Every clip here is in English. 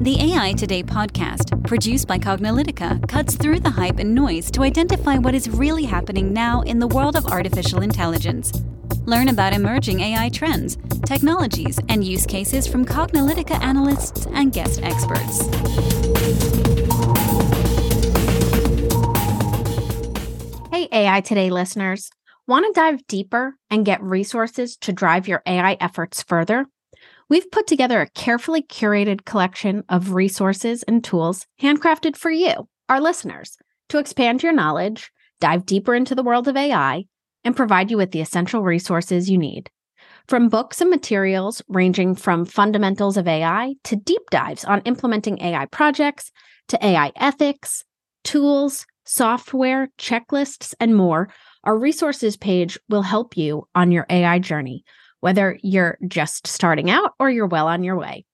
The AI Today podcast, produced by Cognilytica, cuts through the hype and noise to identify what is really happening now in the world of artificial intelligence. Learn about emerging AI trends, technologies, and use cases from Cognilytica analysts and guest experts. Hey, AI Today listeners. Want to dive deeper and get resources to drive your AI efforts further? We've put together a carefully curated collection of resources and tools handcrafted for you, our listeners, to expand your knowledge, dive deeper into the world of AI, and provide you with the essential resources you need. From books and materials ranging from fundamentals of AI to deep dives on implementing AI projects to AI ethics, tools, software, checklists, and more, our resources page will help you on your AI journey whether you're just starting out or you're well on your way.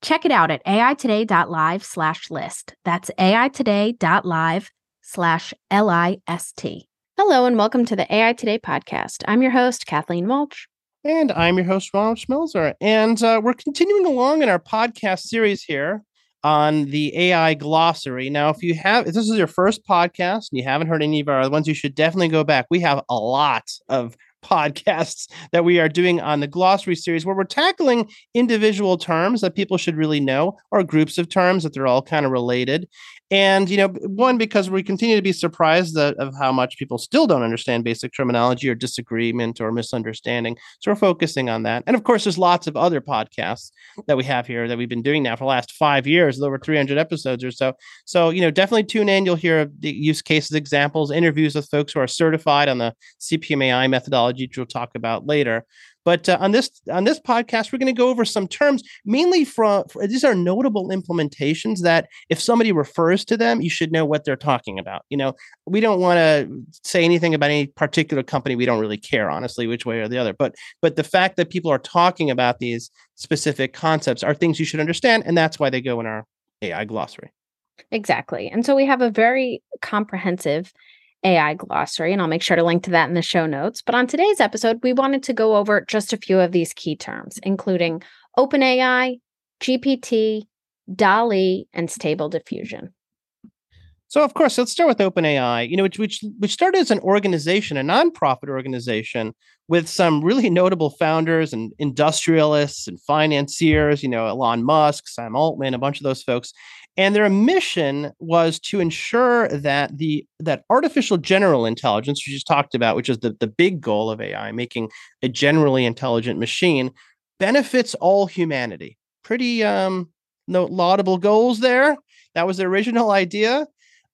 Check it out at aitoday.live slash list. That's aitoday.live slash L-I-S-T. Hello and welcome to the AI Today podcast. I'm your host, Kathleen Walch. And I'm your host, Ronald Schmelzer. And uh, we're continuing along in our podcast series here on the AI glossary. Now, if you have, if this is your first podcast and you haven't heard any of our other ones, you should definitely go back. We have a lot of podcasts that we are doing on the glossary series where we're tackling individual terms that people should really know or groups of terms that they're all kind of related and, you know, one, because we continue to be surprised that, of how much people still don't understand basic terminology or disagreement or misunderstanding. So we're focusing on that. And of course, there's lots of other podcasts that we have here that we've been doing now for the last five years, over 300 episodes or so. So, you know, definitely tune in. You'll hear the use cases, examples, interviews with folks who are certified on the CPMAI methodology, which we'll talk about later. But uh, on this on this podcast, we're going to go over some terms, mainly from these are notable implementations that if somebody refers to them, you should know what they're talking about. You know, we don't want to say anything about any particular company. We don't really care, honestly, which way or the other. But but the fact that people are talking about these specific concepts are things you should understand, and that's why they go in our AI glossary. Exactly. And so we have a very comprehensive AI glossary, and I'll make sure to link to that in the show notes. But on today's episode, we wanted to go over just a few of these key terms, including OpenAI, GPT, DALL-E, and Stable Diffusion. So, of course, let's start with OpenAI. You know, which which which started as an organization, a nonprofit organization, with some really notable founders and industrialists and financiers. You know, Elon Musk, Sam Altman, a bunch of those folks, and their mission was to ensure that the that artificial general intelligence we just talked about which is the, the big goal of ai making a generally intelligent machine benefits all humanity pretty um no laudable goals there that was the original idea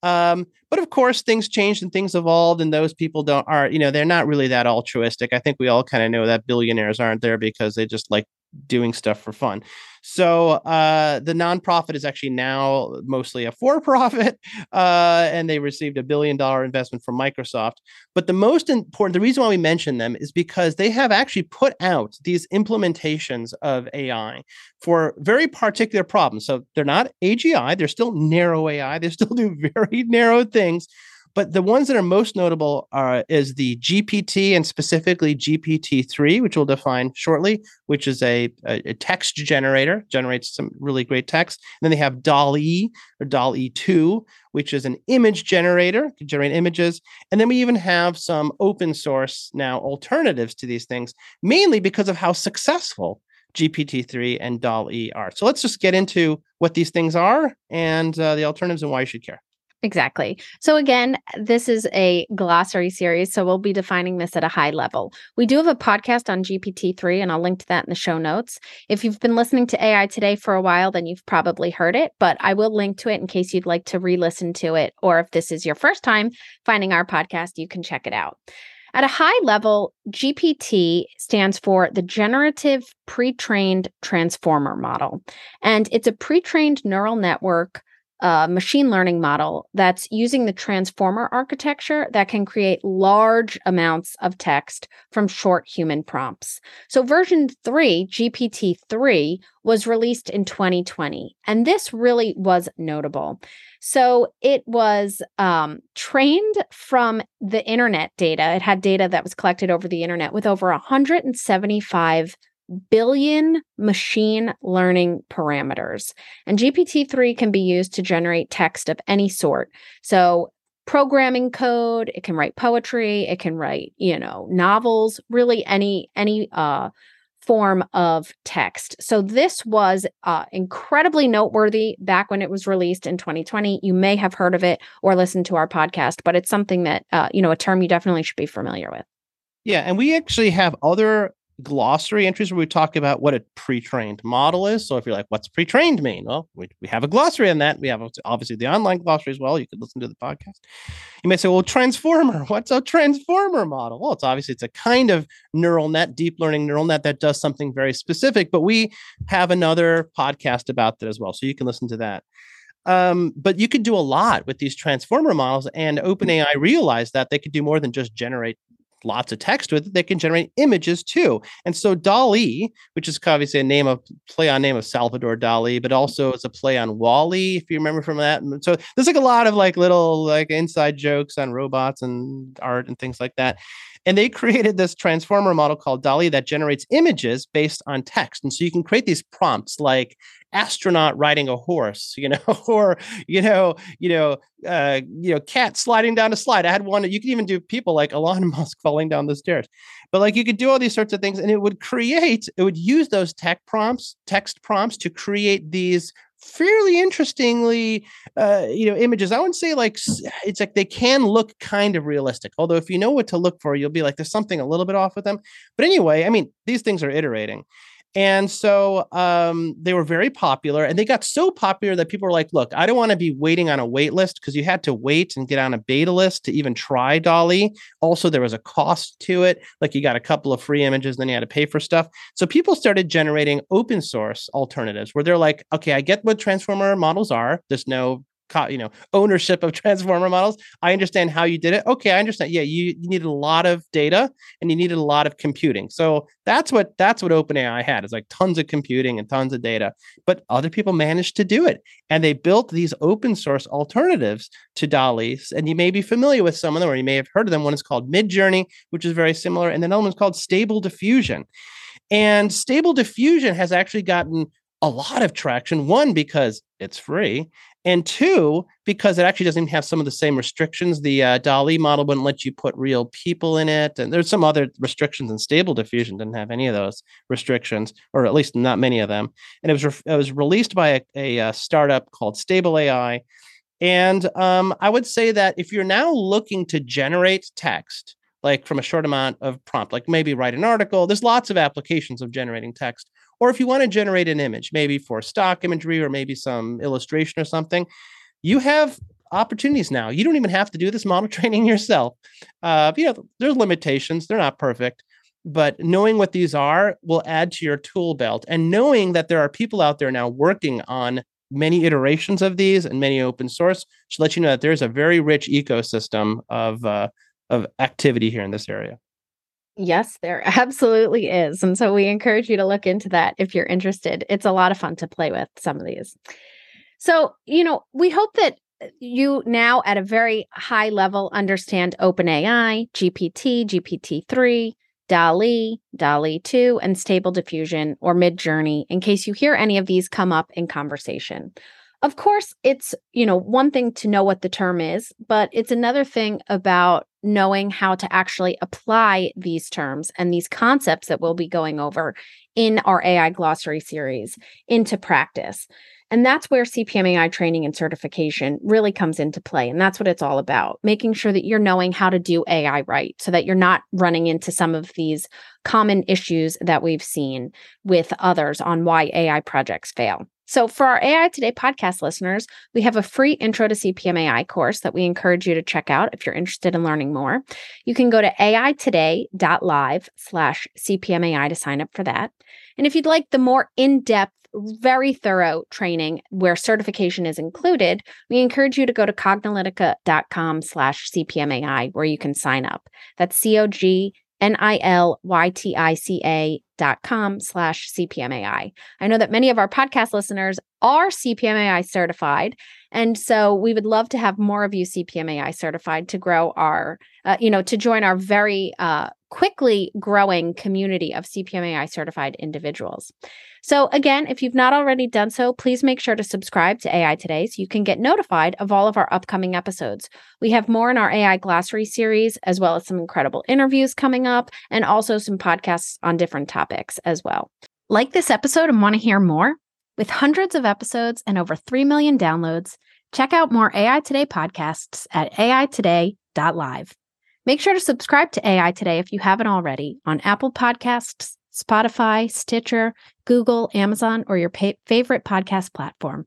um, but of course things changed and things evolved and those people don't are you know they're not really that altruistic. I think we all kind of know that billionaires aren't there because they just like doing stuff for fun. So uh, the nonprofit is actually now mostly a for-profit, uh, and they received a billion-dollar investment from Microsoft. But the most important, the reason why we mention them is because they have actually put out these implementations of AI for very particular problems. So they're not AGI; they're still narrow AI. They still do very narrow things but the ones that are most notable are is the GPT and specifically GPT-3, which we'll define shortly, which is a, a, text generator, generates some really great text. And then they have DALL-E or DALL-E 2, which is an image generator, can generate images. And then we even have some open source now alternatives to these things, mainly because of how successful GPT-3 and DALL-E are. So let's just get into what these things are and uh, the alternatives and why you should care. Exactly. So, again, this is a glossary series. So, we'll be defining this at a high level. We do have a podcast on GPT-3, and I'll link to that in the show notes. If you've been listening to AI today for a while, then you've probably heard it, but I will link to it in case you'd like to re listen to it. Or if this is your first time finding our podcast, you can check it out. At a high level, GPT stands for the Generative Pre Trained Transformer Model. And it's a pre trained neural network a machine learning model that's using the transformer architecture that can create large amounts of text from short human prompts. So, version 3, GPT 3, was released in 2020. And this really was notable. So, it was um, trained from the internet data. It had data that was collected over the internet with over 175 billion machine learning parameters. And GPT 3 can be used to generate text of any sort. So, programming code it can write poetry it can write you know novels really any any uh form of text. So this was uh, incredibly noteworthy back when it was released in 2020. You may have heard of it or listened to our podcast, but it's something that uh, you know a term you definitely should be familiar with. Yeah, and we actually have other glossary entries where we talk about what a pre-trained model is. So if you're like, what's pre-trained mean? Well, we, we have a glossary on that. We have obviously the online glossary as well. You could listen to the podcast. You may say, well, transformer, what's a transformer model? Well, it's obviously it's a kind of neural net, deep learning neural net that does something very specific, but we have another podcast about that as well. So you can listen to that. Um, but you could do a lot with these transformer models, and OpenAI realized that they could do more than just generate lots of text with it, they can generate images too. And so DALL-E, which is obviously a name of play on name of Salvador Dali, but also it's a play on WALL-E, if you remember from that. So there's like a lot of like little like inside jokes on robots and art and things like that. And they created this transformer model called DALL-E that generates images based on text. And so you can create these prompts like astronaut riding a horse, you know, or you know, you know, uh, you know, cat sliding down a slide. I had one. You can even do people like Elon Musk falling down the stairs, but like you could do all these sorts of things, and it would create. It would use those tech prompts, text prompts, to create these fairly interestingly uh you know images i wouldn't say like it's like they can look kind of realistic although if you know what to look for you'll be like there's something a little bit off with them but anyway i mean these things are iterating and so um, they were very popular and they got so popular that people were like, look, I don't want to be waiting on a wait list because you had to wait and get on a beta list to even try DALL-E. Also, there was a cost to it. Like you got a couple of free images, then you had to pay for stuff. So people started generating open source alternatives where they're like, okay, I get what transformer models are. There's no you know ownership of transformer models. I understand how you did it. Okay i understand. Yeah you, you needed a lot of data and you needed a lot of computing. So that's what that's what openai had is like tons of computing and tons of data but other people managed to do it. And they built these open source alternatives to DALL-E's and you may be familiar with some of them or you may have heard of them. One is called midjourney which is very similar and then another one is called stable diffusion. And stable diffusion has actually gotten a lot of traction. One, because it's free, and two because it actually doesn't have some of the same restrictions the uh, DALL-E model wouldn't let you put real people in it and there's some other restrictions and stable diffusion didn't have any of those restrictions or at least not many of them. And it was re- it was released by a, a, a, uh, startup called stable ai and um, i would say that if you're now looking to generate text like from a short amount of prompt like maybe write an article there's lots of applications of generating text or if you want to generate an image, maybe for stock imagery or maybe some illustration or something, you have opportunities now. You don't even have to do this model training yourself. Uh, you know, there's limitations; they're not perfect, but knowing what these are will add to your tool belt. And knowing that there are people out there now working on many iterations of these and many open source should let you know that there's a very rich ecosystem of uh, of activity here in this area. Yes, there absolutely is. And so we encourage you to look into that if you're interested. It's a lot of fun to play with some of these. So, you know, we hope that uh, you now at a very high level understand OpenAI, GPT, GPT-3, DALL-E, DALL-E 2, and Stable Diffusion or Midjourney in case you hear any of these come up in conversation. Of course, it's, you know, one thing to know what the term is, but it's another thing about knowing how to actually apply these terms and these concepts that we'll be going over in our AI glossary series into practice. And that's where CPMAI training and certification really comes into play. And that's what it's all about making sure that you're knowing how to do AI right so that you're not running into some of these common issues that we've seen with others on why AI projects fail. So, for our AI Today podcast listeners, we have a free intro to CPMAI course that we encourage you to check out if you're interested in learning more. You can go to aitoday.live slash CPMAI to sign up for that. And if you'd like the more in depth, very thorough training where certification is included, we encourage you to go to cognilytica.com slash CPMAI where you can sign up. That's C O G N-I-L-Y-T-I-C-A dot com slash CPMAI. I know that many of our podcast listeners are CPMAI certified. And so we would love to have more of you CPMAI certified to grow our, uh, you know, to join our very uh, quickly growing community of CPMAI certified individuals. So, again, if you've not already done so, please make sure to subscribe to AI Today so you can get notified of all of our upcoming episodes. We have more in our AI Glossary series, as well as some incredible interviews coming up, and also some podcasts on different topics as well. Like this episode and want to hear more? With hundreds of episodes and over 3 million downloads, check out more AI Today podcasts at aitoday.live. Make sure to subscribe to AI Today if you haven't already on Apple Podcasts, Spotify, Stitcher, Google, Amazon, or your pa- favorite podcast platform.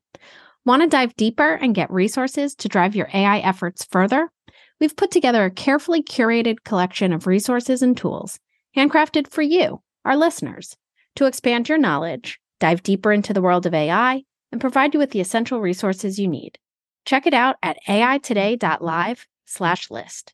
Want to dive deeper and get resources to drive your AI efforts further? We've put together a carefully curated collection of resources and tools, handcrafted for you, our listeners, to expand your knowledge, dive deeper into the world of AI, and provide you with the essential resources you need. Check it out at aitoday.live/list.